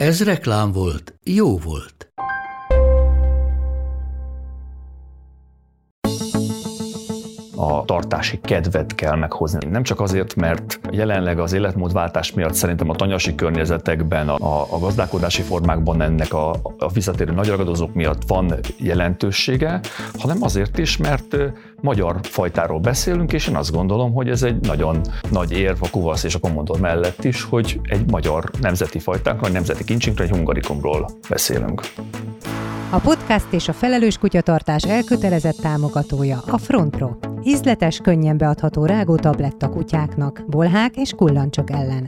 Ez reklám volt, jó volt. a tartási kedvet kell meghozni. Nem csak azért, mert jelenleg az életmódváltás miatt szerintem a tanyasi környezetekben, a, a gazdálkodási formákban ennek a, a visszatérő nagy ragadozók miatt van jelentősége, hanem azért is, mert magyar fajtáról beszélünk, és én azt gondolom, hogy ez egy nagyon nagy érv a kuvasz és a komondor mellett is, hogy egy magyar nemzeti fajtánkról, egy nemzeti kincsünkről, egy hungarikomról beszélünk. A podcast és a felelős kutyatartás elkötelezett támogatója a Frontro. Ízletes, könnyen beadható rágó tabletta kutyáknak, bolhák és kullancsok ellen.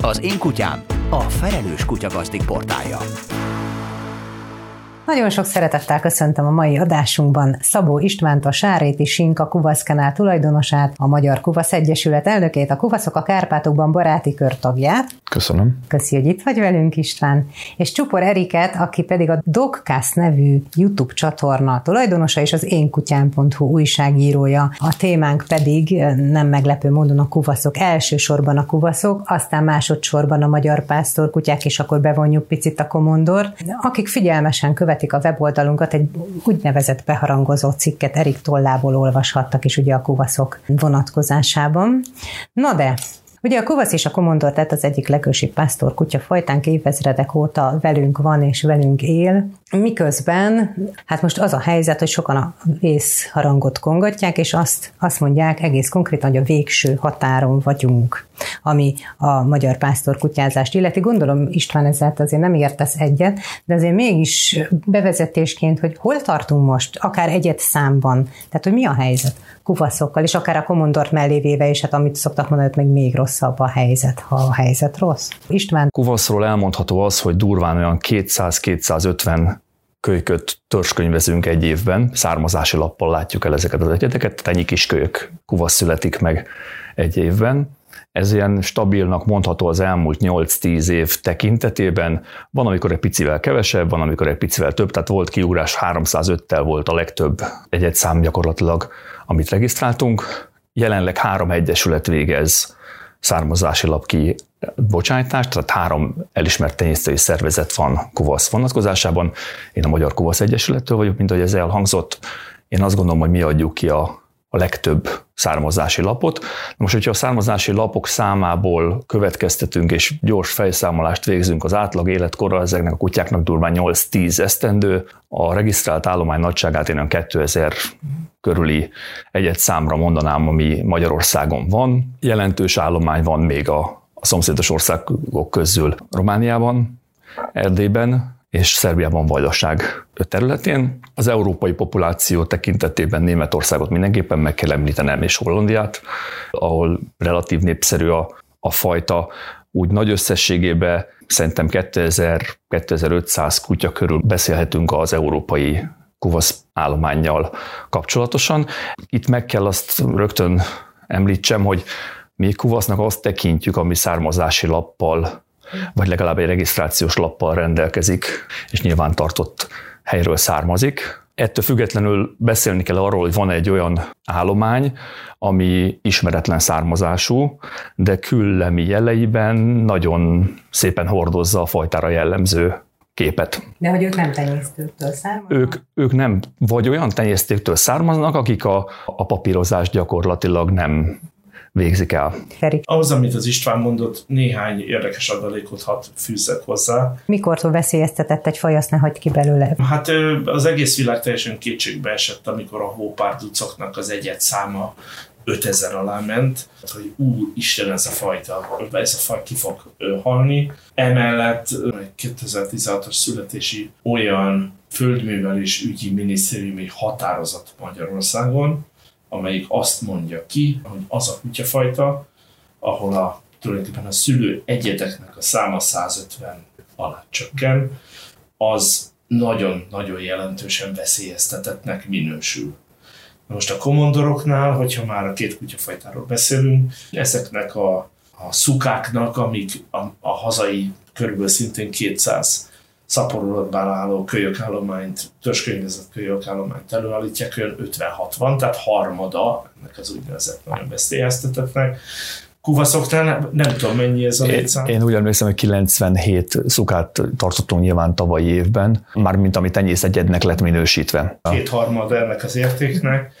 Az én kutyám a felelős kutyagazdik portálja. Nagyon sok szeretettel köszöntöm a mai adásunkban Szabó Istvánt, a Sáréti Sinka Kuvaszkanál tulajdonosát, a Magyar Kuvasz Egyesület elnökét, a Kuvaszok a Kárpátokban baráti körtagját. Köszönöm. Köszi, hogy itt vagy velünk István. És Csupor Eriket, aki pedig a Dogcast nevű YouTube csatorna tulajdonosa és az énkutyám.hu újságírója. A témánk pedig nem meglepő módon a kuvaszok, elsősorban a kuvaszok, aztán másodszorban a magyar pásztor kutyák, és akkor bevonjuk picit a komondor, akik figyelmesen követ követik a weboldalunkat, egy úgynevezett beharangozó cikket Erik tollából olvashattak is ugye a kuvaszok vonatkozásában. Na de, Ugye a kuvasz és a komondor, tehát az egyik legősibb pásztor kutya fajtánk évezredek óta velünk van és velünk él, miközben, hát most az a helyzet, hogy sokan a vészharangot kongatják, és azt, azt mondják egész konkrétan, hogy a végső határon vagyunk, ami a magyar pásztor kutyázást illeti. Gondolom István ezzel azért nem értesz egyet, de azért mégis bevezetésként, hogy hol tartunk most, akár egyet számban, tehát hogy mi a helyzet kuvaszokkal, és akár a komondort mellé véve, és hát amit szoktak mondani, hogy meg még rosszabb a helyzet, ha a helyzet rossz. István? Kuvaszról elmondható az, hogy durván olyan 200-250 kölyköt törzskönyvezünk egy évben, származási lappal látjuk el ezeket az egyeteket, tehát ennyi kis kölyök kuvasz születik meg egy évben. Ez ilyen stabilnak mondható az elmúlt 8-10 év tekintetében. Van, amikor egy picivel kevesebb, van, amikor egy picivel több, tehát volt kiugrás 305-tel volt a legtöbb egy-egy szám gyakorlatilag, amit regisztráltunk. Jelenleg három egyesület végez származási lap ki bocsájtást, tehát három elismert tenyésztői szervezet van kuvasz vonatkozásában. Én a Magyar Kuvasz Egyesülettől vagyok, mint ahogy ez elhangzott. Én azt gondolom, hogy mi adjuk ki a, a legtöbb származási lapot. Most, hogyha a származási lapok számából következtetünk és gyors fejszámolást végzünk az átlag életkorra, ezeknek a kutyáknak durván 8-10 esztendő, a regisztrált állomány nagyságát én 2000 körüli egyet számra mondanám, ami Magyarországon van. Jelentős állomány van még a a szomszédos országok közül Romániában, Erdélyben és Szerbiában vajdaság területén. Az európai populáció tekintetében Németországot mindenképpen meg kell említenem, és Hollandiát, ahol relatív népszerű a, a fajta, úgy nagy összességében szerintem 2000-2500 kutya körül beszélhetünk az európai kuvasz állományjal kapcsolatosan. Itt meg kell azt rögtön említsem, hogy mi kuvasznak azt tekintjük, ami származási lappal, vagy legalább egy regisztrációs lappal rendelkezik, és nyilván tartott helyről származik. Ettől függetlenül beszélni kell arról, hogy van egy olyan állomány, ami ismeretlen származású, de küllemi jeleiben nagyon szépen hordozza a fajtára jellemző képet. De hogy ők nem tenyésztőktől származnak? Ők, ők nem, vagy olyan tenyésztőktől származnak, akik a, a papírozást gyakorlatilag nem végzik el. Feri. Ahhoz, amit az István mondott, néhány érdekes adalékot hat fűzzek hozzá. Mikortól veszélyeztetett egy faj, azt ne hagyd ki belőle? Hát az egész világ teljesen kétségbe esett, amikor a hópárducoknak az egyet száma 5000 alá ment, hogy ú, Isten ez a fajta, ez a faj ki fog halni. Emellett egy 2016-as születési olyan földművelés ügyi minisztériumi határozat Magyarországon, amelyik azt mondja ki, hogy az a kutyafajta, ahol a tulajdonképpen a szülő egyeteknek a száma 150 alá csökken, az nagyon-nagyon jelentősen veszélyeztetettnek minősül. Most a komondoroknál, hogyha már a két kutyafajtáról beszélünk, ezeknek a, a szukáknak, amik a, a hazai körülbelül szintén 200 szaporulatban álló kölyökállományt, törzskönyvezett kölyökállományt előállítják, olyan 50-60, tehát harmada ennek az úgynevezett nagyon veszélyeztetetnek. Kuvaszoknál nem, nem tudom mennyi ez a létszám. Én, én úgy emlékszem, hogy 97 szukát tartottunk nyilván tavalyi évben, mármint ami tenyészegyednek lett minősítve. Kétharmad ennek az értéknek.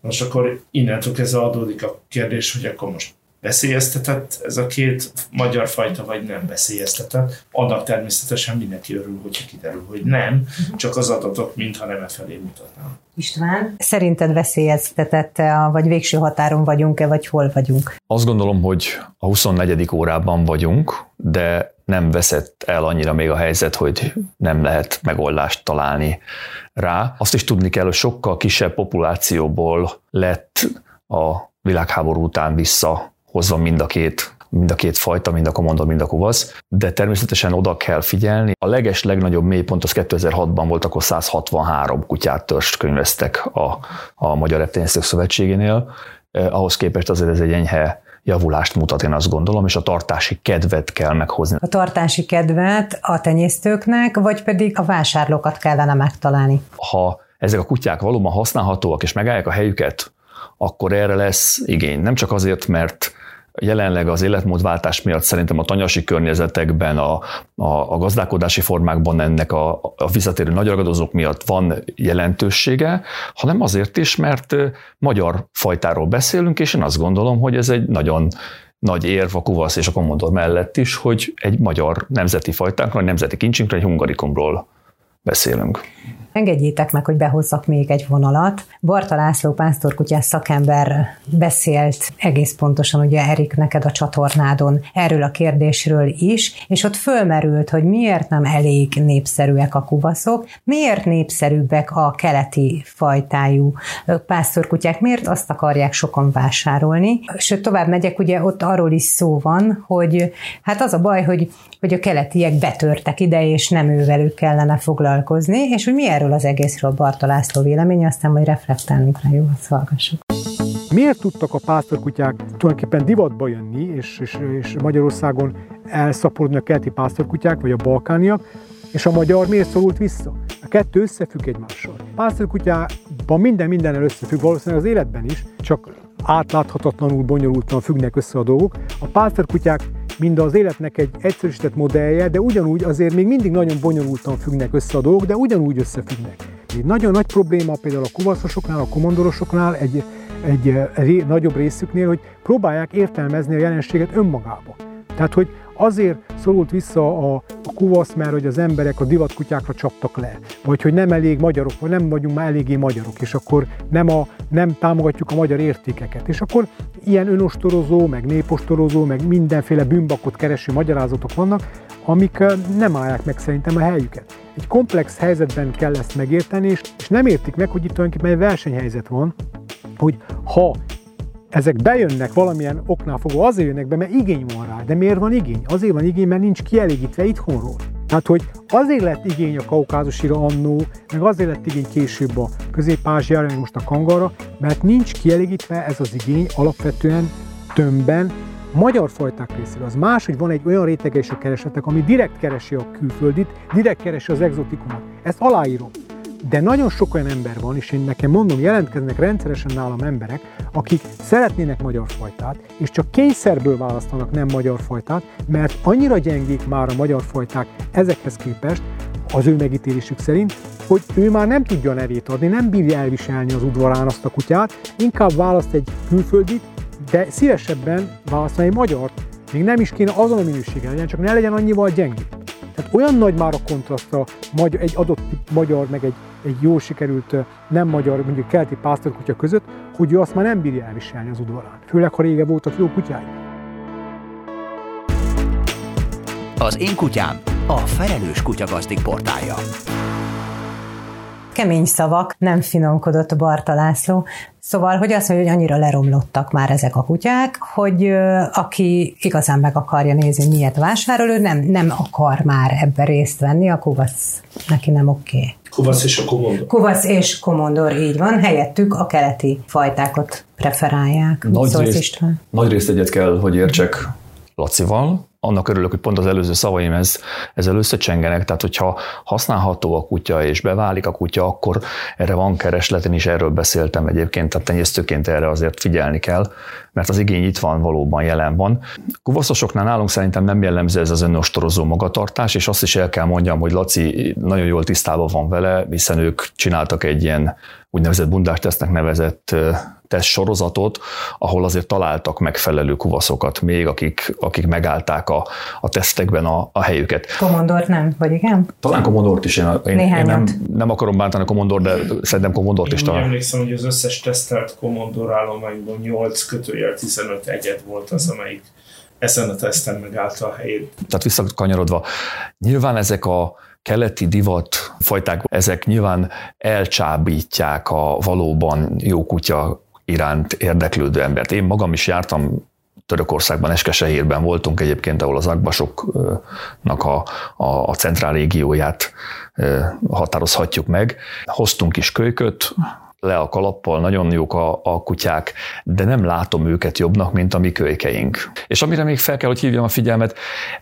Most akkor innentől kezdve adódik a kérdés, hogy akkor most veszélyeztetett ez a két magyar fajta, vagy nem veszélyeztetett. Annak természetesen mindenki örül, hogyha kiderül, hogy nem, csak az adatok mintha nem e felé mutatnak. István, szerinted veszélyeztetett vagy végső határon vagyunk-e, vagy hol vagyunk? Azt gondolom, hogy a 24. órában vagyunk, de nem veszett el annyira még a helyzet, hogy nem lehet megoldást találni rá. Azt is tudni kell, hogy sokkal kisebb populációból lett a világháború után vissza hozva mind a két mind a két fajta, mind a komondor, mind a kuvasz, de természetesen oda kell figyelni. A leges legnagyobb mélypont az 2006-ban volt, akkor 163 kutyát törst könyveztek a, a Magyar Reptenyésztők Szövetségénél. Eh, ahhoz képest azért ez egy enyhe javulást mutat, én azt gondolom, és a tartási kedvet kell meghozni. A tartási kedvet a tenyésztőknek, vagy pedig a vásárlókat kellene megtalálni? Ha ezek a kutyák valóban használhatóak, és megállják a helyüket, akkor erre lesz igény. Nem csak azért, mert jelenleg az életmódváltás miatt szerintem a tanyasi környezetekben, a, a, a gazdálkodási formákban ennek a, a visszatérő nagyragadozók miatt van jelentősége, hanem azért is, mert magyar fajtáról beszélünk, és én azt gondolom, hogy ez egy nagyon nagy érv a kuvasz és a komondor mellett is, hogy egy magyar nemzeti fajtánkról, egy nemzeti kincsünkről, egy hungarikumról beszélünk. Engedjétek meg, hogy behozzak még egy vonalat. Barta László pásztorkutyás szakember beszélt egész pontosan ugye Erik neked a csatornádon erről a kérdésről is, és ott fölmerült, hogy miért nem elég népszerűek a kuvaszok, miért népszerűbbek a keleti fajtájú pásztorkutyák, miért azt akarják sokan vásárolni. Sőt, tovább megyek, ugye ott arról is szó van, hogy hát az a baj, hogy, hogy a keletiek betörtek ide, és nem ővelük kellene foglalkozni, és hogy miért erről az egészről Barta László véleménye, aztán majd reflektálunk rá, jó, azt hallgassuk. Miért tudtak a pásztorkutyák tulajdonképpen divatba jönni, és, és, és Magyarországon elszaporodni a keleti pásztorkutyák, vagy a balkániak, és a magyar miért szorult vissza? A kettő összefügg egymással. A pásztorkutyában minden mindennel összefügg, valószínűleg az életben is, csak átláthatatlanul, bonyolultan függnek össze a dolgok. A pásztorkutyák mind az életnek egy egyszerűsített modellje, de ugyanúgy azért még mindig nagyon bonyolultan függnek össze a dolgok, de ugyanúgy összefüggnek. Egy nagyon nagy probléma például a kuvaszosoknál, a komandorosoknál, egy, egy ré, nagyobb részüknél, hogy próbálják értelmezni a jelenséget önmagába. Tehát, hogy azért szorult vissza a, a kuvasz, mert hogy az emberek a divatkutyákra csaptak le, vagy hogy nem elég magyarok, vagy nem vagyunk már eléggé magyarok, és akkor nem, a, nem támogatjuk a magyar értékeket. És akkor ilyen önostorozó, meg népostorozó, meg mindenféle bűnbakot kereső magyarázatok vannak, amik nem állják meg szerintem a helyüket. Egy komplex helyzetben kell ezt megérteni, és nem értik meg, hogy itt tulajdonképpen egy versenyhelyzet van, hogy ha ezek bejönnek valamilyen oknál fogva, azért jönnek be, mert igény van rá. De miért van igény? Azért van igény, mert nincs kielégítve itthonról. Tehát, hogy azért lett igény a kaukázusira annó, meg azért lett igény később a közép-ázsiára, meg most a kangara, mert nincs kielégítve ez az igény alapvetően tömbben magyar fajták részéről. Az más, hogy van egy olyan rétege is a keresetek, ami direkt keresi a külföldit, direkt keresi az exotikumot. Ezt aláírom. De nagyon sok olyan ember van, és én nekem mondom, jelentkeznek rendszeresen nálam emberek, akik szeretnének magyar fajtát, és csak kényszerből választanak nem magyar fajtát, mert annyira gyengék már a magyar fajták ezekhez képest, az ő megítélésük szerint, hogy ő már nem tudja a nevét adni, nem bírja elviselni az udvarán azt a kutyát, inkább választ egy külföldit, de szívesebben választani egy magyart, még nem is kéne azon a minősége legyen, csak ne legyen annyival gyengébb. Tehát olyan nagy már a kontraszt a magyar, egy adott magyar, meg egy, egy jó sikerült nem magyar, mondjuk keleti pásztorkutya között, hogy ő azt már nem bírja elviselni az udvarán. Főleg, ha régen voltak jó kutyái. Az én kutyám a felelős kutyagazdik portálja. Kemény szavak, nem finomkodott Barta László. Szóval, hogy azt mondja, hogy annyira leromlottak már ezek a kutyák, hogy aki igazán meg akarja nézni, miért vásárol, ő nem, nem akar már ebbe részt venni, a kuvasz neki nem oké. Okay. Kuvasz és a komondor. Kuvasz és komondor, így van. Helyettük a keleti fajtákat preferálják. Nagy részt, nagy részt egyet kell, hogy értsek Lacival, annak örülök, hogy pont az előző szavaim ez, ezzel összecsengenek, tehát hogyha használható a kutya és beválik a kutya, akkor erre van kereslet, én is erről beszéltem egyébként, tehát tenyésztőként erre azért figyelni kell, mert az igény itt van, valóban jelen van. Kuvaszosoknál nálunk szerintem nem jellemző ez az önostorozó magatartás, és azt is el kell mondjam, hogy Laci nagyon jól tisztában van vele, hiszen ők csináltak egy ilyen úgynevezett bundás tesznek nevezett teszt sorozatot, ahol azért találtak megfelelő kuvaszokat még, akik, akik megállták a, a tesztekben a, a helyüket. Komondort nem, vagy igen? Talán komondort is, én, én, én nem, nem akarom bántani a komondort, de szerintem komondort is talán. Én emlékszem, hogy az összes tesztelt komondor állományban 8 kötőjel 15 egyet volt az, amelyik ezen a teszten megállta a helyét. Tehát visszakanyarodva, nyilván ezek a keleti divat fajták, ezek nyilván elcsábítják a valóban jó kutya iránt érdeklődő embert. Én magam is jártam Törökországban, Eskesehírben voltunk egyébként, ahol az akbasoknak a, a, a centrál régióját határozhatjuk meg. Hoztunk is kölyköt, le a kalappal, nagyon jók a, a kutyák, de nem látom őket jobbnak, mint a mi kölykeink. És amire még fel kell, hogy hívjam a figyelmet,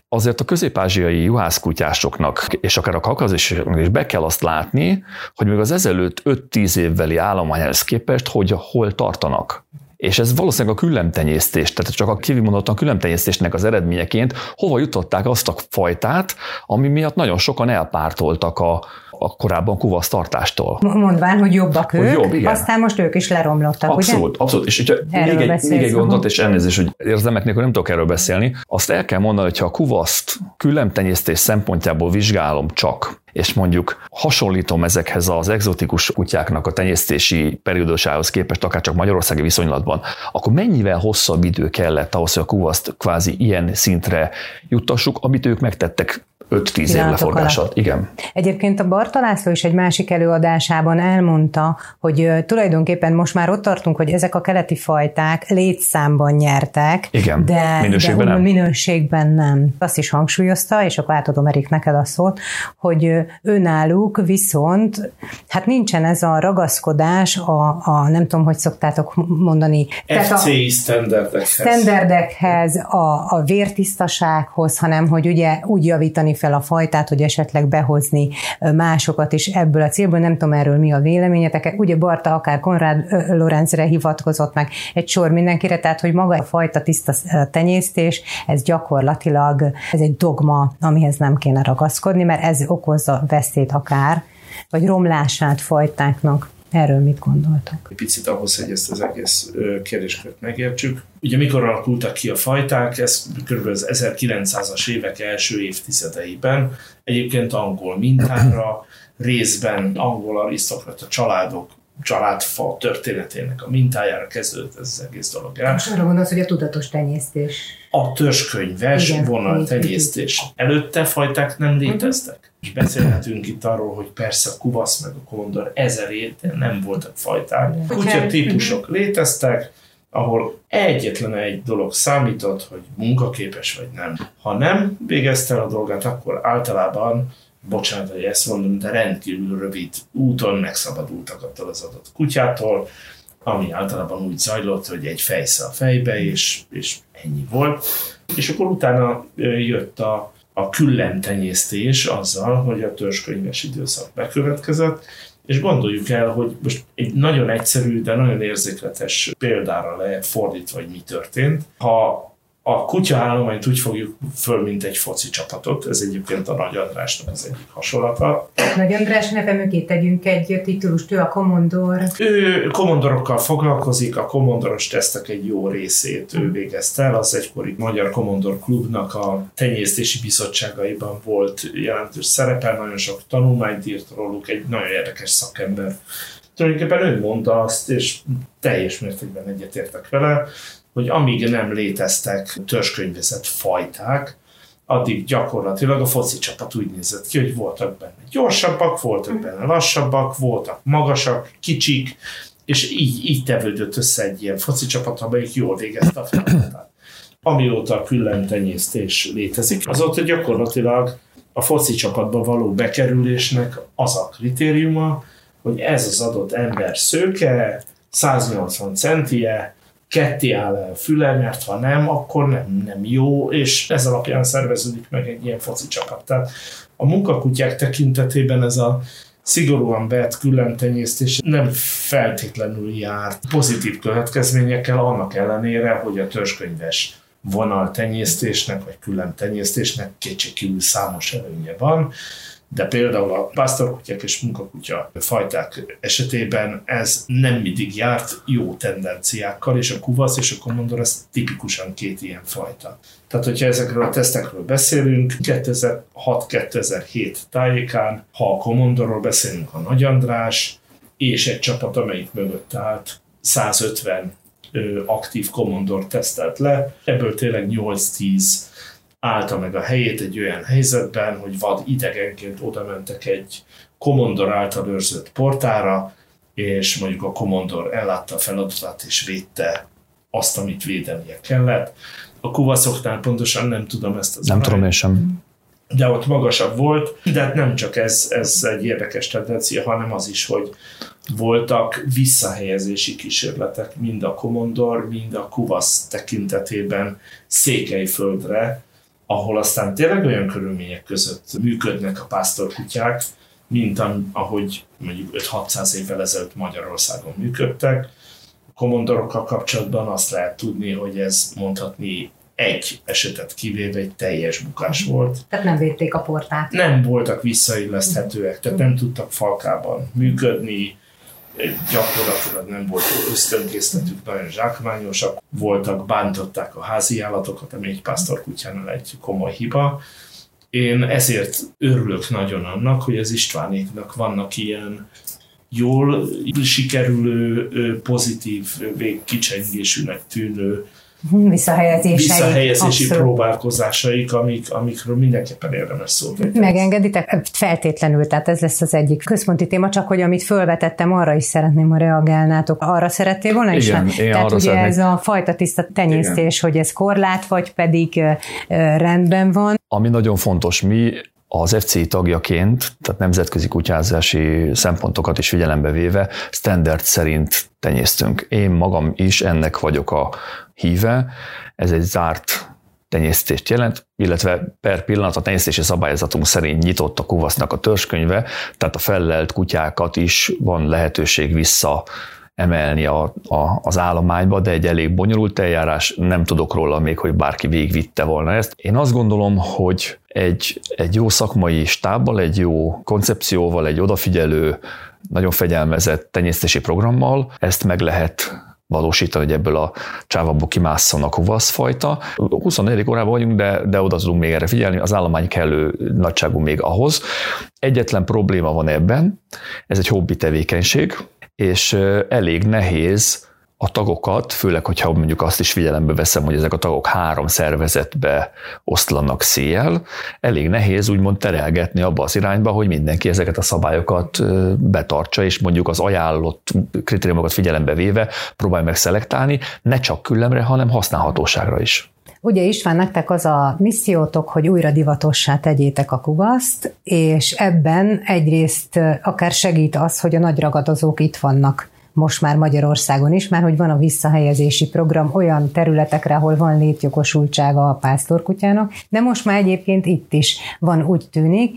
azért a közép-ázsiai juhászkutyásoknak, és akár a kakaz is, is be kell azt látni, hogy még az ezelőtt 5-10 évveli állományhoz képest, hogy hol tartanak. És ez valószínűleg a küllemtenyésztés, tehát csak a kivimondottan küllemtenyésztésnek az eredményeként hova jutották azt a fajtát, ami miatt nagyon sokan elpártoltak a, a korábban kuvasztartástól. Mondván, hogy jobbak hogy ők, jobb, igen. aztán most ők is leromlottak, Abszolút, ugye? abszolút. És hogyha még egy, még egy gondot, és elnézést, hogy érzemek nélkül nem tudok erről beszélni, azt el kell mondani, hogy ha a kuvaszt küllemtenyésztés szempontjából vizsgálom csak, és mondjuk hasonlítom ezekhez az egzotikus kutyáknak a tenyésztési periódusához képest, akár csak magyarországi viszonylatban, akkor mennyivel hosszabb idő kellett ahhoz, hogy a kuvaszt kvázi ilyen szintre juttassuk, amit ők megtettek 5-10 év leforgás alatt. Igen. Egyébként a Barta László is egy másik előadásában elmondta, hogy tulajdonképpen most már ott tartunk, hogy ezek a keleti fajták létszámban nyertek, Igen. de, minőségben, de nem. minőségben nem. Azt is hangsúlyozta, és akkor átadom Erik neked a szót, hogy önálluk viszont, hát nincsen ez a ragaszkodás a, a nem tudom, hogy szoktátok mondani. FCI standardekhez. Standardekhez, a, a vértisztasághoz, hanem hogy ugye úgy javítani fel a fajtát, hogy esetleg behozni másokat is ebből a célból. Nem tudom erről mi a véleményetek. Ugye Barta akár Konrád Lorenzre hivatkozott meg egy sor mindenkire, tehát hogy maga a fajta tiszta tenyésztés, ez gyakorlatilag ez egy dogma, amihez nem kéne ragaszkodni, mert ez okozza veszélyt akár, vagy romlását fajtáknak. Erről mit gondoltak? Egy picit ahhoz, hogy ezt az egész kérdéskört megértsük. Ugye mikor alakultak ki a fajták, ez kb. az 1900-as évek első évtizedeiben, egyébként angol mintára, részben angol arisztokrata családok családfa történetének a mintájára kezdődött ez az egész dolog el. Most arra gondolsz, hogy a tudatos tenyésztés. A törzskönyves Igen, vonal tenyésztés előtte fajták nem léteztek. És beszélhetünk itt arról, hogy persze a kuvasz meg a kondor ezerét nem voltak fajták. Kutya típusok léteztek, ahol egyetlen egy dolog számított, hogy munkaképes vagy nem. Ha nem végezte el a dolgát, akkor általában bocsánat, hogy ezt mondom, de rendkívül rövid úton megszabadultak attól az adott kutyától, ami általában úgy zajlott, hogy egy fejsze a fejbe, és, és ennyi volt. És akkor utána jött a, a küllemtenyésztés azzal, hogy a törzskönyves időszak bekövetkezett, és gondoljuk el, hogy most egy nagyon egyszerű, de nagyon érzékletes példára lefordítva, hogy mi történt. Ha a kutya állományt úgy fogjuk föl, mint egy foci csapatot. Ez egyébként a Nagy Andrásnak az egyik hasonlata. Nagy András neve mögé tegyünk egy titulust, ő a komondor. Ő komondorokkal foglalkozik, a komondoros tesztek egy jó részét ő végezte el. Az egykori Magyar Komondor Klubnak a tenyésztési bizottságaiban volt jelentős szerepe, nagyon sok tanulmányt írt róluk, egy nagyon érdekes szakember. Tulajdonképpen ő mondta azt, és teljes mértékben egyetértek vele, hogy amíg nem léteztek törzskönyvezett fajták, addig gyakorlatilag a foci csapat úgy nézett ki, hogy voltak benne gyorsabbak, voltak benne lassabbak, voltak magasak, kicsik, és így, így tevődött össze egy ilyen foci csapat, amelyik jól végezte a feladatát. Amióta a különtenyésztés létezik, azóta gyakorlatilag a foci csapatba való bekerülésnek az a kritériuma, hogy ez az adott ember szőke, 180 centie, ketté áll el füle, mert ha nem, akkor nem, nem jó, és ez alapján szerveződik meg egy ilyen foci csapat. Tehát a munkakutyák tekintetében ez a szigorúan vett különtenyésztés nem feltétlenül járt pozitív következményekkel, annak ellenére, hogy a törzskönyves vonaltenyésztésnek, vagy külön tenyésztésnek kétségkívül számos előnye van de például a pásztorkutyák és munkakutya fajták esetében ez nem mindig járt jó tendenciákkal, és a kuvasz és a komondor az tipikusan két ilyen fajta. Tehát, hogyha ezekről a tesztekről beszélünk, 2006-2007 tájékán, ha a komondorról beszélünk, a Nagy András és egy csapat, amelyik mögött állt, 150 aktív komondor tesztelt le, ebből tényleg 8-10 állta meg a helyét egy olyan helyzetben, hogy vad idegenként oda mentek egy komondor által őrzött portára, és mondjuk a komondor ellátta a feladatát és védte azt, amit védenie kellett. A kuvaszoknál pontosan nem tudom ezt az Nem arány, tudom én sem. De ott magasabb volt, de hát nem csak ez, ez egy érdekes tendencia, hanem az is, hogy voltak visszahelyezési kísérletek mind a komondor, mind a kuvasz tekintetében Székelyföldre, ahol aztán tényleg olyan körülmények között működnek a pásztorkutyák, mint ahogy mondjuk 5-600 évvel ezelőtt Magyarországon működtek. A komondorokkal kapcsolatban azt lehet tudni, hogy ez mondhatni egy esetet kivéve egy teljes bukás volt. Tehát nem védték a portát. Nem voltak visszailleszthetőek, tehát nem tudtak falkában működni, gyakorlatilag nem volt ösztönkészletük, nagyon zsákmányosak voltak, bántották a házi állatokat, ami egy pásztorkutyánál egy komoly hiba. Én ezért örülök nagyon annak, hogy az Istvánéknak vannak ilyen jól sikerülő, pozitív, végkicsengésűnek tűnő visszahelyezései. Visszahelyezési abszolút. próbálkozásaik, amik, amikről mindenképpen érdemes szót Megengeditek? Feltétlenül, tehát ez lesz az egyik központi téma, csak hogy amit felvetettem, arra is szeretném, ha reagálnátok. Arra szerettél volna is? Igen, én tehát ugye szeretnék. ez a fajta tiszta tenyésztés, Igen. hogy ez korlát, vagy pedig rendben van. Ami nagyon fontos, mi az FCI tagjaként, tehát nemzetközi kutyázási szempontokat is figyelembe véve, standard szerint tenyésztünk. Én magam is ennek vagyok a híve, ez egy zárt tenyésztést jelent, illetve per pillanat a tenyésztési szabályzatunk szerint nyitott a kuvasznak a törzskönyve, tehát a fellelt kutyákat is van lehetőség vissza emelni a, a, az állományba, de egy elég bonyolult eljárás, nem tudok róla még, hogy bárki végigvitte volna ezt. Én azt gondolom, hogy egy, egy jó szakmai stábbal, egy jó koncepcióval, egy odafigyelő, nagyon fegyelmezett tenyésztési programmal ezt meg lehet valósítani, hogy ebből a csávából kimásszon a kuvaszfajta. 24. órában vagyunk, de, de oda tudunk még erre figyelni, az állomány kellő nagyságú még ahhoz. Egyetlen probléma van ebben, ez egy hobbi tevékenység, és elég nehéz a tagokat, főleg, hogyha mondjuk azt is figyelembe veszem, hogy ezek a tagok három szervezetbe oszlanak szél, elég nehéz úgymond terelgetni abba az irányba, hogy mindenki ezeket a szabályokat betartsa, és mondjuk az ajánlott kritériumokat figyelembe véve próbálj meg szelektálni, ne csak küllemre, hanem használhatóságra is. Ugye István, nektek az a missziótok, hogy újra divatossá tegyétek a kuvaszt, és ebben egyrészt akár segít az, hogy a nagy ragadozók itt vannak most már Magyarországon is, mert hogy van a visszahelyezési program olyan területekre, ahol van létjogosultsága a pásztorkutyának, de most már egyébként itt is van, úgy tűnik,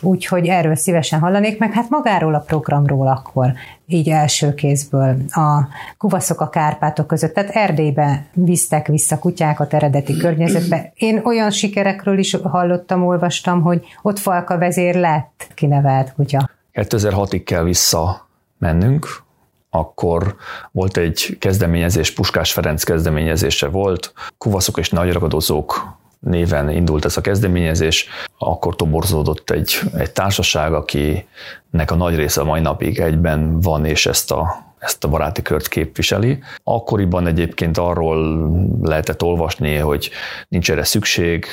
úgyhogy erről szívesen hallanék, meg hát magáról a programról akkor így első kézből a kuvaszok a Kárpátok között, tehát Erdélybe visztek vissza kutyákat eredeti környezetbe. Én olyan sikerekről is hallottam, olvastam, hogy ott Falka vezér lett kinevelt kutya. 2006-ig kell vissza mennünk, akkor volt egy kezdeményezés, Puskás Ferenc kezdeményezése volt, kuvaszok és nagyragadozók néven indult ez a kezdeményezés, akkor toborzódott egy, egy társaság, akinek a nagy része a mai napig egyben van, és ezt a ezt a baráti kört képviseli. Akkoriban egyébként arról lehetett olvasni, hogy nincs erre szükség,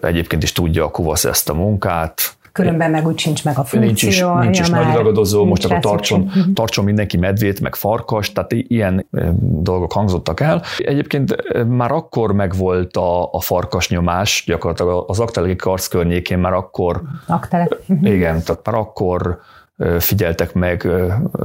egyébként is tudja a kuvasz ezt a munkát, Különben meg úgy sincs meg a funkció. Nincs is, nincs is nagy ragadozó, most akkor tartson, Mhm. tartson mindenki medvét, meg farkas, tehát ilyen dolgok hangzottak el. Egyébként már akkor megvolt a, a farkas nyomás, gyakorlatilag az aktelegi karc környékén már akkor, Aktelep. igen, tehát már akkor figyeltek meg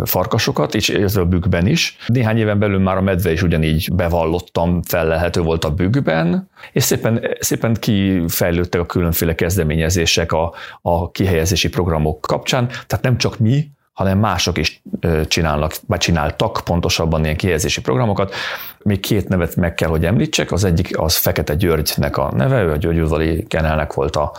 farkasokat, és ez a bükkben is. Néhány éven belül már a medve is ugyanígy bevallottam, fellelhető volt a bükkben, és szépen, szépen kifejlődtek a különféle kezdeményezések a, a kihelyezési programok kapcsán, tehát nem csak mi, hanem mások is csinálnak, vagy csináltak pontosabban ilyen kihelyezési programokat. Még két nevet meg kell, hogy említsek. Az egyik az Fekete Györgynek a neve, ő a Györgyudvali Kenelnek volt a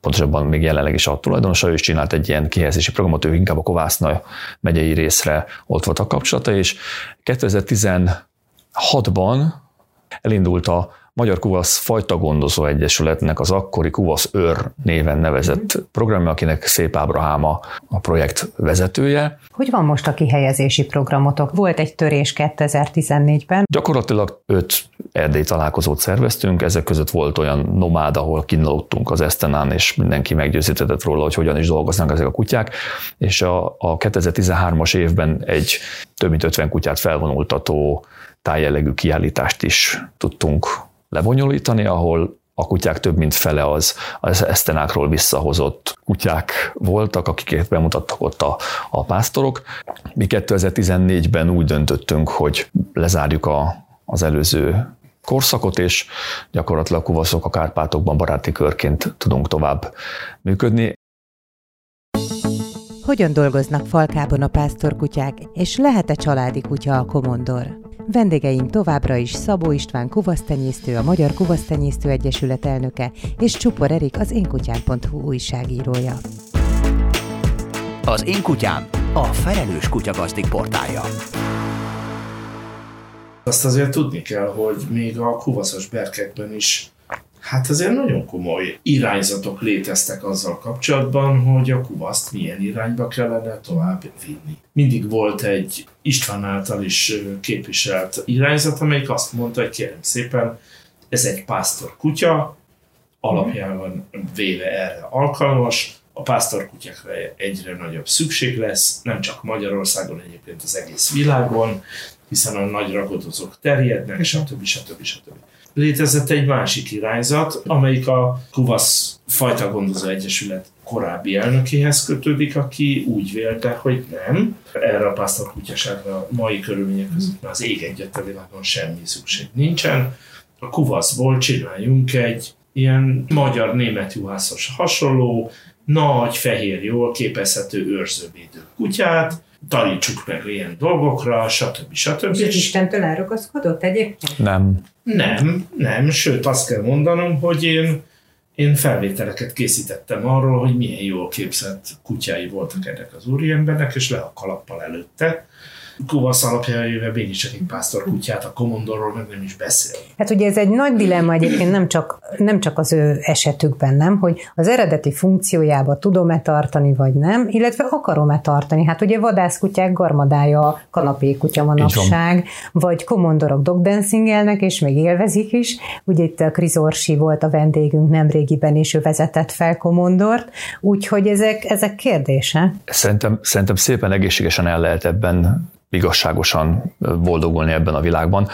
pontosabban még jelenleg is a tulajdonosa, ő is csinált egy ilyen kihelyezési programot, ő inkább a Kovászna megyei részre ott volt a kapcsolata, és 2016-ban elindult a Magyar Kuvasz Fajta Gondozó Egyesületnek az akkori Kuvasz Őr néven nevezett programja, akinek Szép Ábrahám a, projekt vezetője. Hogy van most a kihelyezési programotok? Volt egy törés 2014-ben. Gyakorlatilag öt erdély találkozót szerveztünk, ezek között volt olyan nomád, ahol kínálódtunk az Esztenán, és mindenki meggyőzített róla, hogy hogyan is dolgoznak ezek a kutyák, és a, a 2013-as évben egy több mint 50 kutyát felvonultató tájjellegű kiállítást is tudtunk lebonyolítani, ahol a kutyák több mint fele az, az esztenákról visszahozott kutyák voltak, akiket bemutattak ott a, a pásztorok. Mi 2014-ben úgy döntöttünk, hogy lezárjuk a, az előző korszakot, és gyakorlatilag kuvaszok a Kárpátokban baráti körként tudunk tovább működni. Hogyan dolgoznak falkában a pásztorkutyák, és lehet-e családi kutya a komondor? Vendégeim továbbra is Szabó István kuvasztenyésztő, a Magyar Kuvasztenyésztő Egyesület elnöke, és Csupor Erik, az énkutyám.hu újságírója. Az Én Kutyám, a felelős kutyagazdik portálja. Azt azért tudni kell, hogy még a kuvaszos berkekben is hát azért nagyon komoly irányzatok léteztek azzal kapcsolatban, hogy a kuvaszt milyen irányba kellene tovább vinni. Mindig volt egy István által is képviselt irányzat, amelyik azt mondta, hogy kérem szépen, ez egy pásztor kutya, alapjában véve erre alkalmas, a pásztorkutyákra egyre nagyobb szükség lesz, nem csak Magyarországon, egyébként az egész világon, hiszen a nagy ragadozók terjednek, stb. stb. stb. Létezett egy másik irányzat, amelyik a Kuvasz Fajta Gondozó Egyesület korábbi elnökéhez kötődik, aki úgy vélte, hogy nem, erre a pásztorkutyaságra a mai körülmények között már az ég egyet a világon semmi szükség nincsen. A Kuvaszból csináljunk egy ilyen magyar-német juhászos hasonló, nagy, fehér, jól képezhető őrzővédő kutyát, tanítsuk meg ilyen dolgokra, stb. stb. És Istentől elragaszkodott egyébként? Nem. Nem, nem, sőt azt kell mondanom, hogy én, én felvételeket készítettem arról, hogy milyen jól képzett kutyái voltak ennek az úriembernek, és le a kalappal előtte. Kuvasz alapján jöve mégiscsak egy pásztor kutyát, a komondorról meg nem is beszél. Hát ugye ez egy nagy dilemma egyébként nem csak, nem csak az ő esetükben, nem, hogy az eredeti funkciójába tudom-e tartani, vagy nem, illetve akarom-e tartani. Hát ugye vadászkutyák garmadája a kanapé kutya manapság, vagy komondorok dogdancingelnek, és még élvezik is. Ugye itt a Kriz Orsi volt a vendégünk nemrégiben, és ő vezetett fel komondort, úgyhogy ezek, ezek kérdése. Szerintem, szerintem szépen egészségesen el lehet ebben igazságosan boldogulni ebben a világban.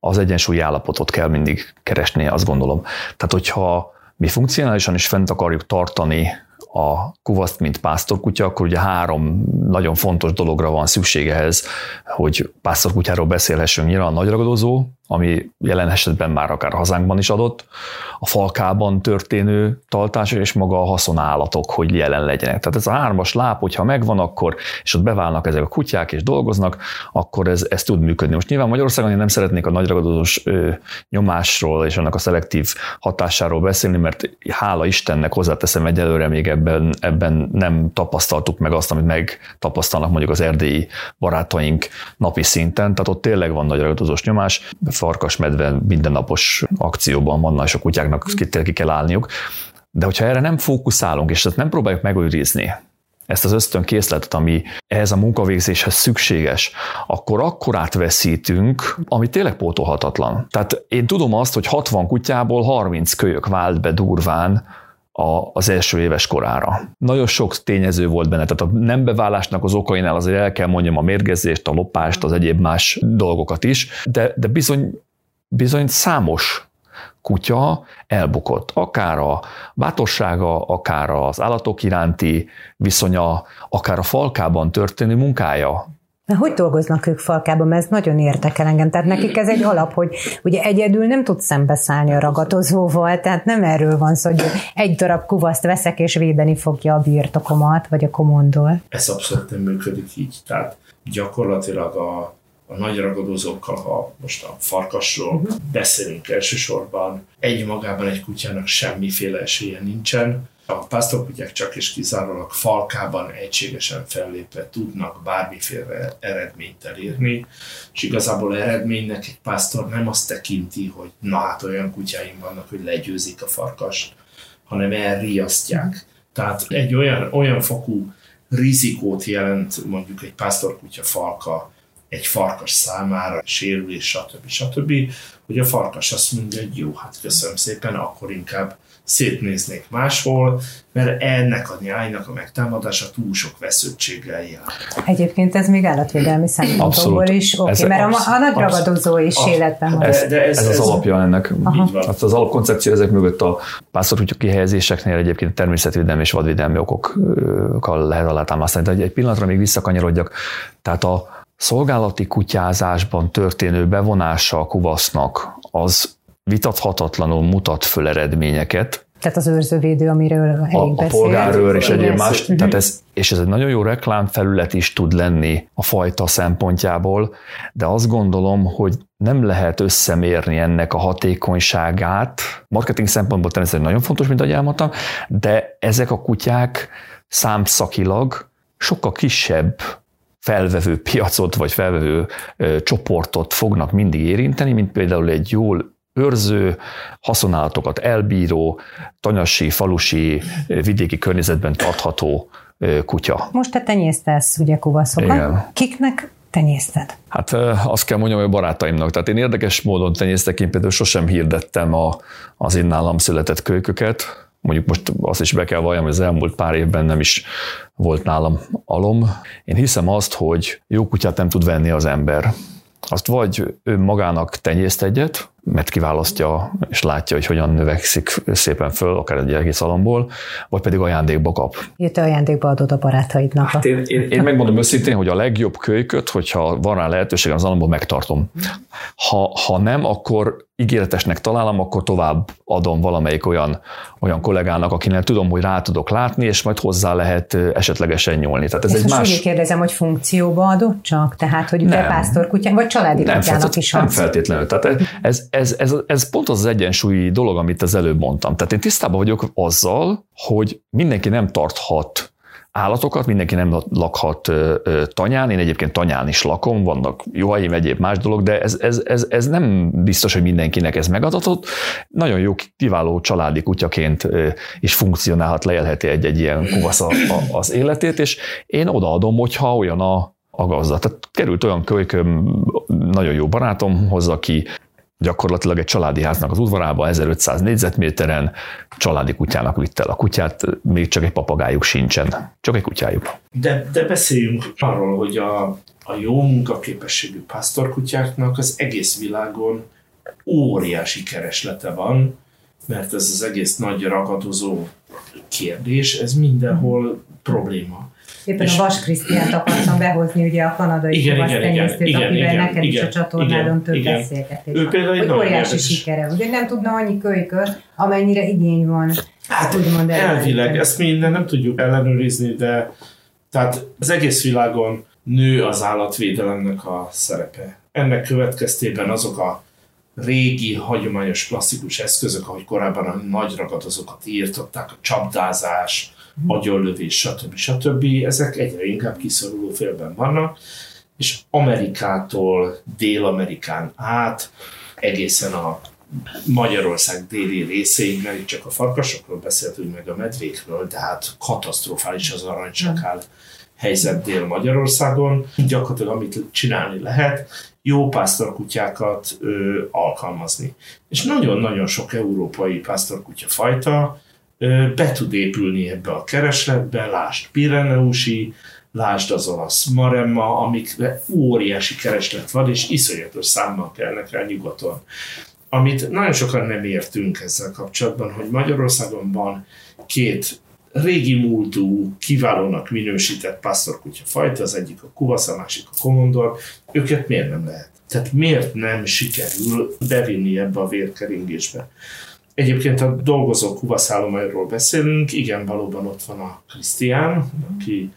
Az egyensúlyi állapotot kell mindig keresni, azt gondolom. Tehát, hogyha mi funkcionálisan is fent akarjuk tartani a kuvaszt, mint pásztorkutya, akkor ugye három nagyon fontos dologra van szüksége ehhez, hogy pásztorkutyáról beszélhessünk. Nyilván a nagyragadozó, ami jelen esetben már akár hazánkban is adott, a falkában történő tartás és maga a haszonállatok, hogy jelen legyenek. Tehát ez a hármas láb, hogyha megvan, akkor, és ott beválnak ezek a kutyák és dolgoznak, akkor ez, ez tud működni. Most nyilván Magyarországon én nem szeretnék a nagyragadozós nyomásról és annak a szelektív hatásáról beszélni, mert hála Istennek hozzáteszem egyelőre még ebben, ebben nem tapasztaltuk meg azt, amit megtapasztalnak mondjuk az erdélyi barátaink napi szinten, tehát ott tényleg van nagyragadozós nyomás, farkas, medve mindennapos akcióban vannak, és a kutyáknak ki kell állniuk. De hogyha erre nem fókuszálunk, és ezt nem próbáljuk megőrizni, ezt az ösztönkészletet, ami ehhez a munkavégzéshez szükséges, akkor akkorát veszítünk, ami tényleg pótolhatatlan. Tehát én tudom azt, hogy 60 kutyából 30 kölyök vált be durván a, az első éves korára. Nagyon sok tényező volt benne, tehát a nem beválásnak az okainál azért el kell mondjam a mérgezést, a lopást, az egyéb más dolgokat is, de, de bizony, bizony számos kutya elbukott. Akár a bátorsága, akár az állatok iránti viszonya, akár a falkában történő munkája Na, hogy dolgoznak ők falkában? Mert ez nagyon érdekel engem. Tehát nekik ez egy alap, hogy ugye egyedül nem tud szembeszállni a ragadozóval, tehát nem erről van szó, hogy egy darab kuvaszt veszek és védeni fogja a birtokomat, vagy a komondol. Ez abszolút nem működik így. Tehát gyakorlatilag a a nagy ragadozókkal, ha most a farkasról uh-huh. beszélünk elsősorban, egy magában egy kutyának semmiféle esélye nincsen. A pásztorkutyák csak és kizárólag falkában egységesen fellépve tudnak bármiféle eredményt elérni, és igazából eredménynek egy pásztor nem azt tekinti, hogy na hát olyan kutyáim vannak, hogy legyőzik a farkast, hanem elriasztják. Tehát egy olyan, olyan fokú rizikót jelent mondjuk egy pásztorkutya falka egy farkas számára, sérülés, stb. stb., hogy a farkas azt mondja, hogy jó, hát köszönöm szépen, akkor inkább szétnéznék máshol, mert ennek a nyájnak a megtámadása túl sok vesződtséggel jár. Egyébként ez még állatvédelmi szempontból is oké, okay, mert absz- a, a nagy ragadozó is absz- életben van. Ez, de ez, ez, ez, az alapja ennek. Hát az alapkoncepció ezek mögött a pásztorkutyok kihelyezéseknél egyébként természetvédelmi és vadvédelmi okokkal lehet alátámasztani. De egy pillanatra még visszakanyarodjak. Tehát a, szolgálati kutyázásban történő bevonása a kuvasznak az vitathatatlanul mutat föl eredményeket. Tehát az őrzővédő, amiről elég A, a polgárőr és egyéb más. Tehát ez, és ez egy nagyon jó reklámfelület is tud lenni a fajta szempontjából, de azt gondolom, hogy nem lehet összemérni ennek a hatékonyságát. Marketing szempontból természetesen nagyon fontos, mint ahogy elmondtam, de ezek a kutyák számszakilag sokkal kisebb felvevő piacot vagy felvevő csoportot fognak mindig érinteni, mint például egy jól őrző, haszonálatokat elbíró, tanyasi, falusi, vidéki környezetben tartható kutya. Most te tenyésztesz ugye kuvaszokat. Igen. Kiknek tenyészted? Hát azt kell mondjam, hogy a barátaimnak. Tehát én érdekes módon tenyésztek, én például sosem hirdettem a, az én nálam született kölyköket, mondjuk most azt is be kell valljam, hogy az elmúlt pár évben nem is volt nálam alom. Én hiszem azt, hogy jó kutyát nem tud venni az ember. Azt vagy ő magának tenyészt egyet, mert kiválasztja és látja, hogy hogyan növekszik szépen föl, akár egy egész alomból, vagy pedig ajándékba kap. Jött ajándékba adod a barátaidnak. Hát én, én, én megmondom őszintén, hogy a legjobb kölyköt, hogyha van rá lehetőség az alomból, megtartom. Ha, ha nem, akkor ígéretesnek találom, akkor tovább adom valamelyik olyan, olyan kollégának, akinek tudom, hogy rá tudok látni, és majd hozzá lehet esetlegesen nyúlni. Tehát ez Ezt egy most más... úgy kérdezem, hogy funkcióba adott csak? Tehát, hogy nem. pásztorkutyán, vagy családi nem, kutyának is Nem feltétlenül. Tehát ez, ez, ez, ez pont az az egyensúlyi dolog, amit az előbb mondtam. Tehát én tisztában vagyok azzal, hogy mindenki nem tarthat állatokat, mindenki nem lakhat tanyán, én egyébként tanyán is lakom, vannak juhaim, egyéb más dolog, de ez, ez, ez, ez nem biztos, hogy mindenkinek ez megadatott. Nagyon jó, kiváló családi kutyaként is funkcionálhat, leélheti egy-egy ilyen kuvasz az életét, és én odaadom, hogyha olyan a, a gazda. Tehát került olyan kölyköm, nagyon jó barátomhoz, aki gyakorlatilag egy családi háznak az udvarába 1500 négyzetméteren családi kutyának vitt el a kutyát, még csak egy papagájuk sincsen, csak egy kutyájuk. De, de beszéljünk arról, hogy a, a jó munkaképességű pásztorkutyáknak az egész világon óriási kereslete van, mert ez az egész nagy ragadozó kérdés, ez mindenhol probléma. Éppen és a Vas Krisztiánt akartam behozni, ugye a kanadai igen, igen, igen, igen, akivel igen, neked igen, is a csatornádon több igen. beszélgetés ő például egy óriási sikere, ugye nem tudna annyi kölyköt, amennyire igény van. Hát úgymond elvileg, ezt minden nem tudjuk ellenőrizni, de tehát az egész világon nő az állatvédelemnek a szerepe. Ennek következtében azok a régi, hagyományos, klasszikus eszközök, ahogy korábban a nagy ragadozókat írtották, a csapdázás, agyonlövés, stb. stb. Ezek egyre inkább kiszoruló félben vannak, és Amerikától Dél-Amerikán át egészen a Magyarország déli részéig, mert itt csak a farkasokról beszéltünk, meg a medvékről, de hát katasztrofális az aranysakál helyzet Dél-Magyarországon. Gyakorlatilag amit csinálni lehet, jó pásztorkutyákat ö, alkalmazni. És nagyon-nagyon sok európai pásztorkutya fajta ö, be tud épülni ebbe a keresletbe, lásd Pireneusi, lásd az olasz Maremma, amikre óriási kereslet van, és iszonyatos számmal kellnek rá nyugaton. Amit nagyon sokan nem értünk ezzel kapcsolatban, hogy Magyarországon van két régi múltú, kiválónak minősített pásztorkutya fajta, az egyik a kuvasz, a másik a komondor, őket miért nem lehet? Tehát miért nem sikerül bevinni ebbe a vérkeringésbe? Egyébként a dolgozó kuvaszállományról beszélünk, igen, valóban ott van a Krisztián, aki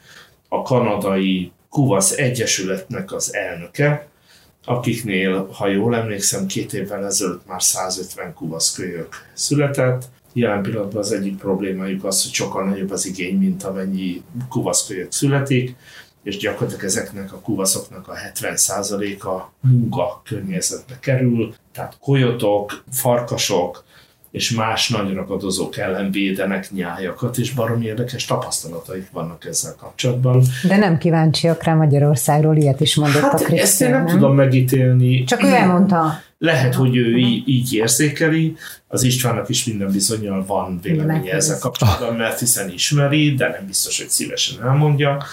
a kanadai Kuvasz Egyesületnek az elnöke, akiknél, ha jól emlékszem, két évvel ezelőtt már 150 kuvasz kölyök született. Jelen pillanatban az egyik problémájuk az, hogy sokkal nagyobb az igény, mint amennyi kuvaszkölyök születik, és gyakorlatilag ezeknek a kuvaszoknak a 70%-a munka környezetbe kerül, tehát kojotok, farkasok, és más nagy ragadozók ellen védenek nyájakat, és baromi érdekes tapasztalataik vannak ezzel kapcsolatban. De nem kíváncsiak rá Magyarországról, ilyet is mondott hát a Krisztián, ezt én nem, nem tudom megítélni. Csak ő elmondta. Lehet, hogy ő így, így érzékeli, az Istvánnak is minden bizonyal van véleménye ezzel kapcsolatban, mert hiszen ismeri, de nem biztos, hogy szívesen elmondja.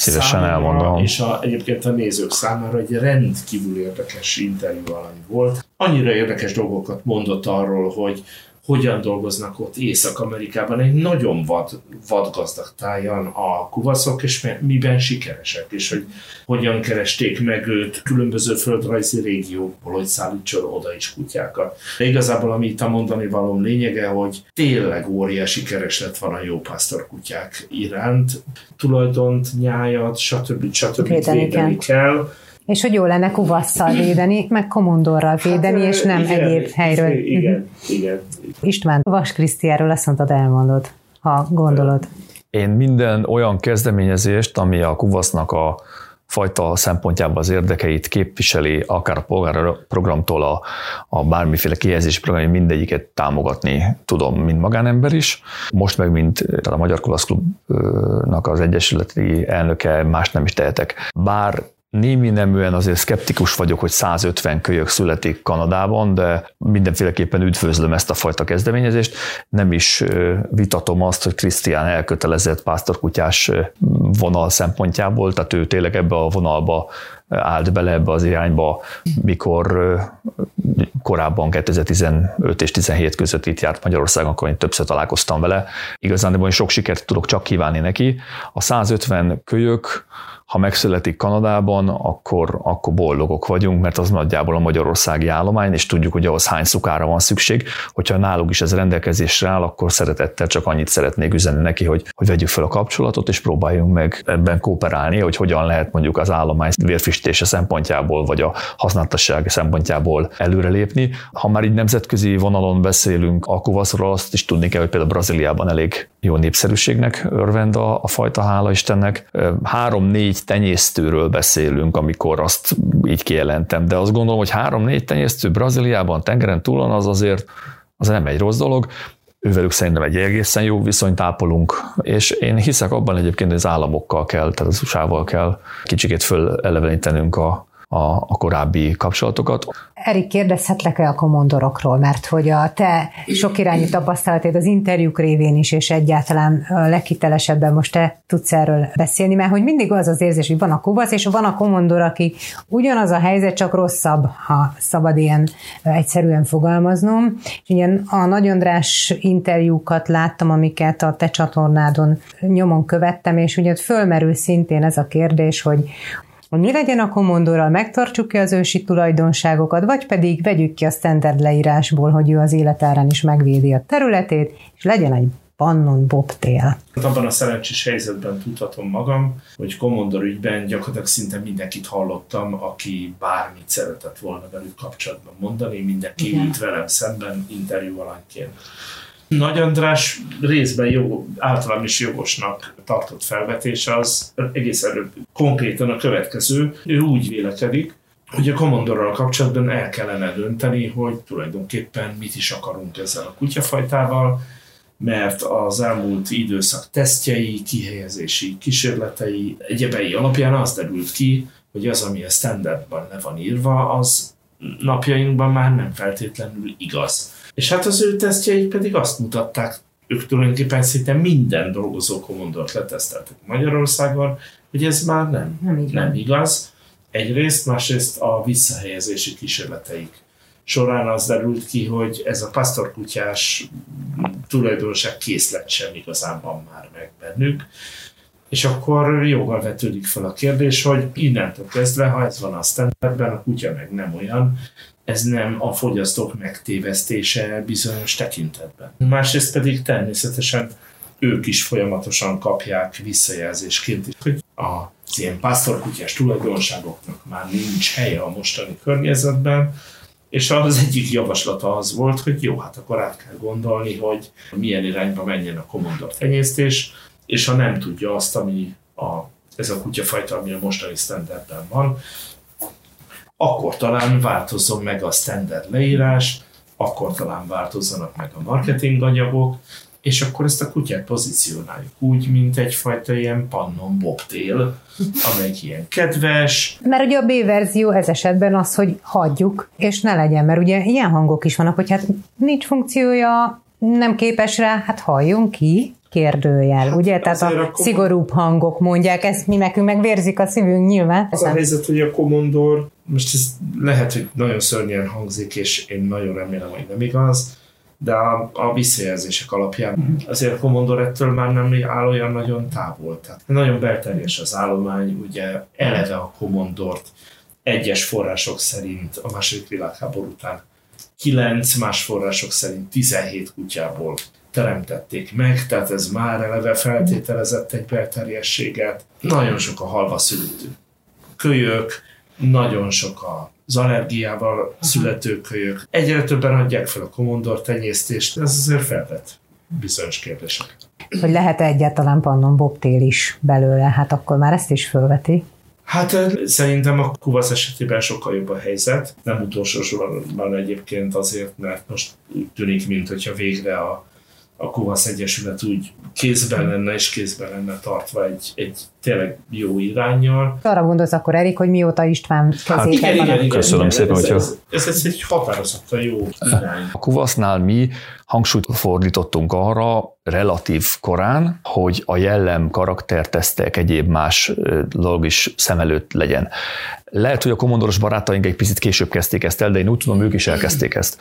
Szívesen Számomra elmondom. És a, egyébként a nézők számára egy rendkívül érdekes interjú alany volt. Annyira érdekes dolgokat mondott arról, hogy hogyan dolgoznak ott Észak-Amerikában egy nagyon vad, vadgazdag tájan a kuvaszok, és miben sikeresek, és hogy hogyan keresték meg őt különböző földrajzi régiókból, hogy szállítson oda is kutyákat. De igazából ami itt a mondani valóm lényege, hogy tényleg óriási kereslet van a jó pásztor kutyák iránt. Tulajdont, nyájat, stb. stb. Védeni kell. És hogy jó lenne kuvasszal védeni, meg komondorral védeni, Hát, és nem igen, egyéb helyről. Igen, igen. István, Vas Krisztiáról azt mondtad, elmondod, ha gondolod. Én minden olyan kezdeményezést, ami a kuvasznak a fajta szempontjából az érdekeit képviseli, akár a polgárprogramtól a, a bármiféle kihelyezési program, mindegyiket támogatni tudom, mint magánember is. Most meg, mint tehát a Magyar Kuvasz Klubnak az egyesületi elnöke, más nem is tehetek. Bár Némi neműen azért szkeptikus vagyok, hogy 150 kölyök születik Kanadában, de mindenféleképpen üdvözlöm ezt a fajta kezdeményezést. Nem is vitatom azt, hogy Krisztián elkötelezett pásztorkutyás vonal szempontjából, tehát ő tényleg ebbe a vonalba állt bele ebbe az irányba, mikor korábban 2015 és 17 között itt járt Magyarországon, akkor én többször találkoztam vele. Igazán, de sok sikert tudok csak kívánni neki. A 150 kölyök ha megszületik Kanadában, akkor, akkor boldogok vagyunk, mert az nagyjából a magyarországi állomány, és tudjuk, hogy ahhoz hány szukára van szükség. Hogyha náluk is ez rendelkezésre áll, akkor szeretettel csak annyit szeretnék üzenni neki, hogy, hogy vegyük fel a kapcsolatot, és próbáljunk meg ebben kooperálni, hogy hogyan lehet mondjuk az állomány vérfistése szempontjából, vagy a használtasság szempontjából előrelépni. Ha már így nemzetközi vonalon beszélünk a kuvaszról, azt is tudni kell, hogy például Brazíliában elég jó népszerűségnek örvend a, a fajta, hála Istennek. Három-négy tenyésztőről beszélünk, amikor azt így kijelentem, de azt gondolom, hogy három-négy tenyésztő Brazíliában, tengeren túlon az azért az nem egy rossz dolog. Ővelük szerintem egy egészen jó viszonyt ápolunk, és én hiszek abban egyébként, hogy az államokkal kell, tehát az USA-val kell kicsikét fölelevenítenünk a, a, a korábbi kapcsolatokat. Erik, kérdezhetlek-e a komondorokról, mert hogy a te sok irányú tapasztalatod az interjúk révén is, és egyáltalán leghitelesebben most te tudsz erről beszélni, mert hogy mindig az az érzés, hogy van a kubasz, és van a komondor, aki ugyanaz a helyzet, csak rosszabb, ha szabad ilyen egyszerűen fogalmaznom. És ilyen a Nagy András interjúkat láttam, amiket a te csatornádon nyomon követtem, és ugye fölmerül szintén ez a kérdés, hogy hogy mi legyen a komondorral, megtartsuk-e az ősi tulajdonságokat, vagy pedig vegyük ki a standard leírásból, hogy ő az életárán is megvédi a területét, és legyen egy pannon bobtail. Abban a szerencsés helyzetben tudhatom magam, hogy Commodore ügyben gyakorlatilag szinte mindenkit hallottam, aki bármit szeretett volna velük kapcsolatban mondani, mindenki itt velem szemben interjú alanyként. Nagy András részben jó, általán is jogosnak tartott felvetése az egész előbb konkrétan a következő. Ő úgy vélekedik, hogy a Commodore-ral kapcsolatban el kellene dönteni, hogy tulajdonképpen mit is akarunk ezzel a kutyafajtával, mert az elmúlt időszak tesztjei, kihelyezési kísérletei, egyebei alapján az derült ki, hogy az, ami a standardban le van írva, az napjainkban már nem feltétlenül igaz. És hát az ő tesztjeik pedig azt mutatták, ők tulajdonképpen szinte minden dolgozó kommandort leteszteltek Magyarországon, hogy ez már nem, nem, igaz. nem igaz. Egyrészt, másrészt a visszahelyezési kísérleteik során az derült ki, hogy ez a pastorkutyás tulajdonság készlet sem igazán van már meg bennük. És akkor joggal vetődik fel a kérdés, hogy innentől kezdve, ha ez van a standardben, a kutya meg nem olyan, ez nem a fogyasztók megtévesztése bizonyos tekintetben. Másrészt pedig természetesen ők is folyamatosan kapják visszajelzésként, hogy az ilyen pásztorkutyás tulajdonságoknak már nincs helye a mostani környezetben, és az egyik javaslata az volt, hogy jó, hát akkor át kell gondolni, hogy milyen irányba menjen a kommandor tenyésztés, és ha nem tudja azt, ami a, ez a kutyafajta, ami a mostani standardben van, akkor talán változzon meg a standard leírás, akkor talán változzanak meg a marketing anyagok, és akkor ezt a kutyát pozícionáljuk úgy, mint egyfajta ilyen pannon bobtail, amely ilyen kedves. Mert ugye a B verzió ez esetben az, hogy hagyjuk, és ne legyen, mert ugye ilyen hangok is vannak, hogy hát nincs funkciója, nem képes rá, hát halljunk ki, kérdőjel, hát ugye? Tehát a a szigorúbb hangok mondják ezt, mi nekünk meg vérzik a szívünk nyilván. Az a helyzet, hogy a Commodore, most ez lehet, hogy nagyon szörnyen hangzik, és én nagyon remélem, hogy nem igaz, de a, a visszajelzések alapján uh-huh. azért a Commodore ettől már nem áll olyan nagyon távol. Tehát nagyon belterjes az állomány, ugye eleve a Commodore-t egyes források szerint a második világháború után 9, más források szerint 17 kutyából teremtették meg, tehát ez már eleve feltételezett egy belterjességet. Nagyon sok a halva születő kölyök, nagyon sok az allergiával születő kölyök. Egyre többen adják fel a komondor tenyésztést, ez azért felvet bizonyos kérdések. Hogy lehet egyáltalán pannon bobtél is belőle, hát akkor már ezt is fölveti. Hát szerintem a kuvasz esetében sokkal jobb a helyzet. Nem utolsó sorban egyébként azért, mert most úgy tűnik, mintha végre a a Kovasz Egyesület úgy kézben lenne és kézben lenne tartva egy, egy tényleg jó irányjal. Arra gondolsz akkor, Erik, hogy mióta István kezében hát, igen, van. Igen, igen, Köszönöm igen, szépen, ez, hogyha... Ez, ez, ez, egy határozottan jó irány. A Kuvasznál mi hangsúlyt fordítottunk arra relatív korán, hogy a jellem, karaktertesztek, egyéb más dolog is szem előtt legyen. Lehet, hogy a komondoros barátaink egy picit később kezdték ezt el, de én úgy tudom, ők is elkezdték ezt.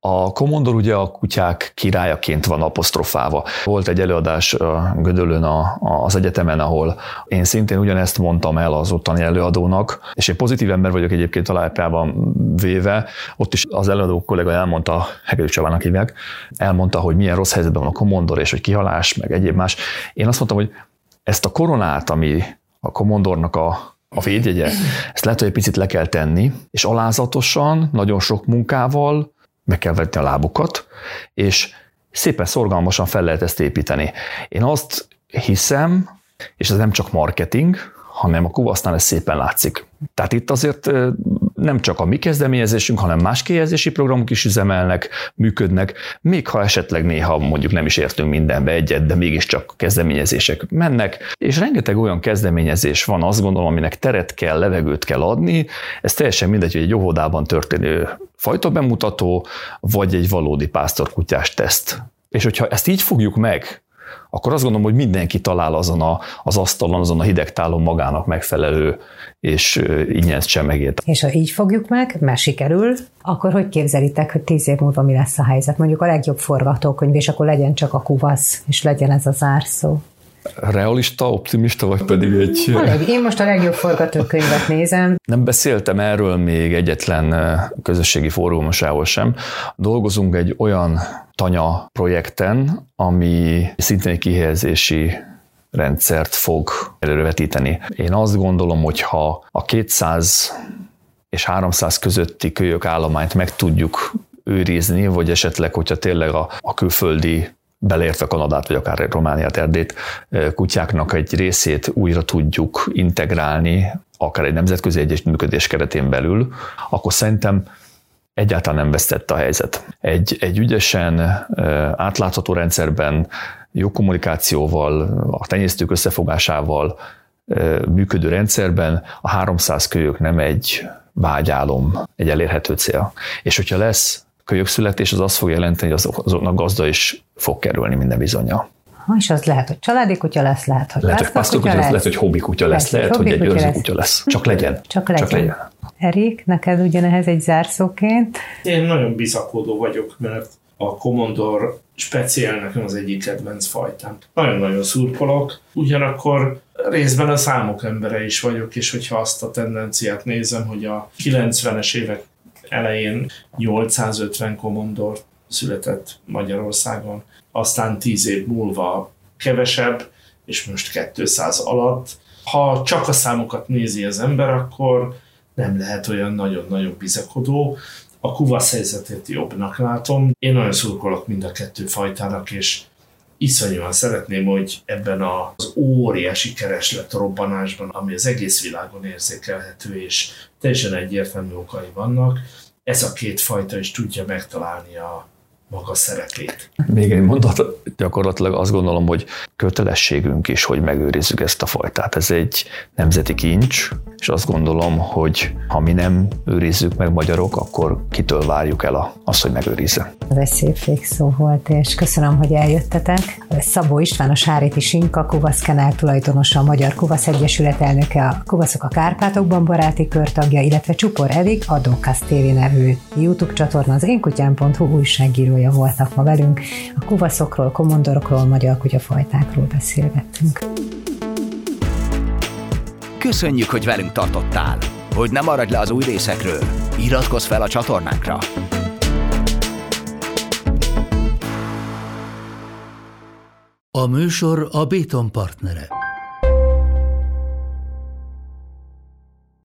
A komondor ugye a kutyák királyaként van apostrofálva. Volt egy előadás Gödölön a, az egyetemen, ahol én szintén ugyanezt mondtam el az ottani előadónak, és én pozitív ember vagyok egyébként találpában véve, ott is az előadó kollega elmondta, Hegedű Csavának hívják, elmondta, hogy milyen rossz helyzetben van a komondor, és hogy kihalás, meg egyéb más. Én azt mondtam, hogy ezt a koronát, ami a komondornak a a védjegye, ezt lehet, hogy egy picit le kell tenni, és alázatosan, nagyon sok munkával meg kell vetni a lábukat, és szépen szorgalmasan fel lehet ezt építeni. Én azt hiszem, és ez nem csak marketing, hanem a kuvasznál ez szépen látszik. Tehát itt azért nem csak a mi kezdeményezésünk, hanem más kihelyezési programok is üzemelnek, működnek, még ha esetleg néha mondjuk nem is értünk mindenbe egyet, de mégiscsak kezdeményezések mennek, és rengeteg olyan kezdeményezés van, azt gondolom, aminek teret kell, levegőt kell adni, ez teljesen mindegy, hogy egy óvodában történő fajta bemutató, vagy egy valódi pásztorkutyás teszt. És hogyha ezt így fogjuk meg, akkor azt gondolom, hogy mindenki talál azon a, az asztalon, azon a hidegtálon magának megfelelő és ingyen csemegét. És ha így fogjuk meg, mert sikerül, akkor hogy képzelitek, hogy tíz év múlva mi lesz a helyzet? Mondjuk a legjobb forgatókönyv, és akkor legyen csak a kuvasz, és legyen ez az zárszó realista, optimista, vagy pedig egy... Elég. Én most a legjobb forgatókönyvet nézem. Nem beszéltem erről még egyetlen közösségi fórumosával sem. Dolgozunk egy olyan tanya projekten, ami szintén egy kihelyezési rendszert fog elővetíteni. Én azt gondolom, hogy ha a 200 és 300 közötti kölyök állományt meg tudjuk őrizni, vagy esetleg, hogyha tényleg a, a külföldi beleértve Kanadát, vagy akár Romániát, Erdét, kutyáknak egy részét újra tudjuk integrálni, akár egy nemzetközi együttműködés keretén belül, akkor szerintem egyáltalán nem vesztett a helyzet. Egy, egy ügyesen átlátható rendszerben, jó kommunikációval, a tenyésztők összefogásával működő rendszerben a 300 kölyök nem egy vágyálom, egy elérhető cél. És hogyha lesz kölyökszületés, az azt fog jelenteni, hogy azoknak gazda is fog kerülni minden bizonyal. Ha, és az lehet, hogy családi kutya lesz, lehet, hogy lehet, hogy pásztor kutya lesz, lehet, hogy hobbi kutya lesz, lehet, hogy egy őrző kutya lesz. Csak legyen. Csak legyen. Csak legyen. Erik, neked ugyanehhez egy zárszóként? Én nagyon bizakodó vagyok, mert a Commodore speciál nekem az egyik kedvenc fajtám. Nagyon-nagyon szurkolok, ugyanakkor részben a számok embere is vagyok, és hogyha azt a tendenciát nézem, hogy a 90-es évek elején 850 Commodore született Magyarországon, aztán 10 év múlva kevesebb, és most 200 alatt. Ha csak a számokat nézi az ember, akkor nem lehet olyan nagyon-nagyon bizakodó. A kuvasz helyzetét jobbnak látom. Én nagyon szurkolok mind a kettő fajtának, és iszonyúan szeretném, hogy ebben az óriási kereslet robbanásban, ami az egész világon érzékelhető, és teljesen egyértelmű okai vannak, ez a két fajta is tudja megtalálni a maga szerepét. Még egy mondat, gyakorlatilag azt gondolom, hogy kötelességünk is, hogy megőrizzük ezt a fajtát. Ez egy nemzeti kincs, és azt gondolom, hogy ha mi nem őrizzük meg magyarok, akkor kitől várjuk el azt, hogy megőrizze. Ez egy szép végszó volt, és köszönöm, hogy eljöttetek. Szabó István, a Sáréti Sinka, Kuvasz Kenál tulajdonosa, a Magyar Kuvasz Egyesület elnöke, a Kuvaszok a Kárpátokban baráti körtagja, illetve Csupor Erik, a Dokkasz TV nevű YouTube csatorna, az énkutyán.hu újságírója voltak ma velünk. A kuvaszokról, komondorokról, magyar kutyafajtákról beszélgettünk. Köszönjük, hogy velünk tartottál! Hogy ne maradj le az új részekről, iratkozz fel a csatornánkra! A műsor a Béton partnere.